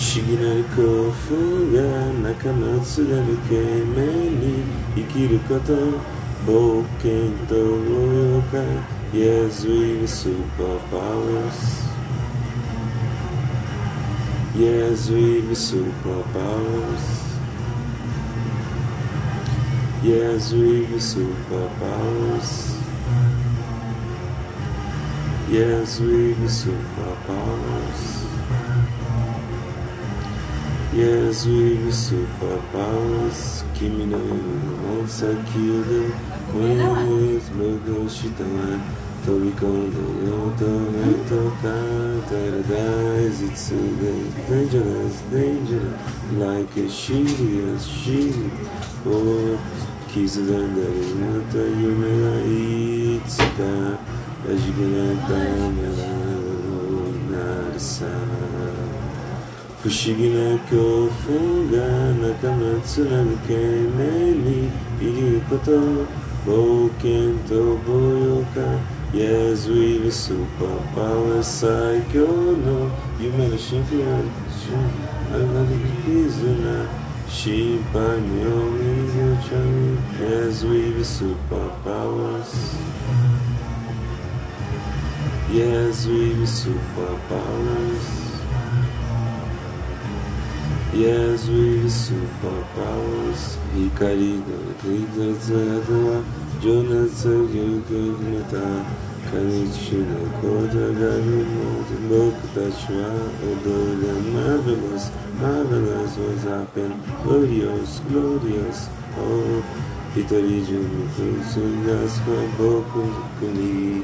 思議な興奮が仲間をつなぐ懸命に生きること冒険と応用か Yes, we superpowers Yes, we superpowers Yes, we superpowers Yes, we superpowers Yes, we superpowers Jezus papaus kimina monsa kida moes logo shitana tô me tocando, neto kataradais it's dangerous dangerous like a serious shiri se kisu a nata yumela itsuka ajigana tamela narsa 不思議な恐怖が仲間つなぐ懸命に生きること冒険と防御か Yes, we will superpower 最強の夢のシンフラあれな絆心配無用にちゃう Yes, we will superpowers Yes, we will superpowers Иисусу попалась, и Карина предзацела, Джонаса Гюгагмета, Конечина кода гаримот, Бог дачва удоля, Marvelous, marvelous was happen, Glorious, glorious, oh, Peter Legion, Kunsun, Ясха, Бог, Куни,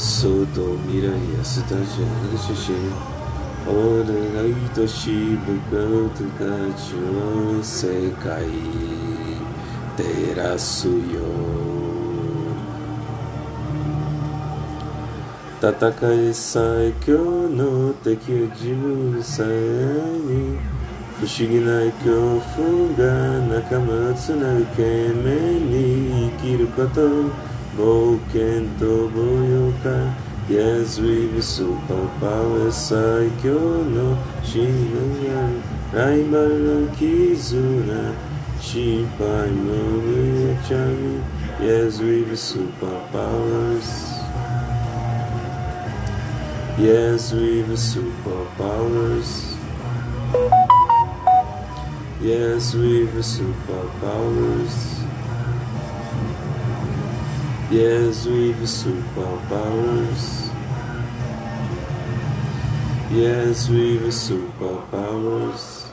相当未来やスタジオの写真俺が愛しい僕たちを世界照らすよ。戦い最強の敵は自分さえに不思議な恐怖が仲間をつなぐ懸命に生きること。Moquento Boyoka, yes, we be superpower, Saikyo no Shinyan, Raimara Kizuna, Shipai no Yachami, yes, we be superpowers. Yes, we be superpowers. Yes, we be superpowers. Yes, we have superpowers. Yes, we have superpowers.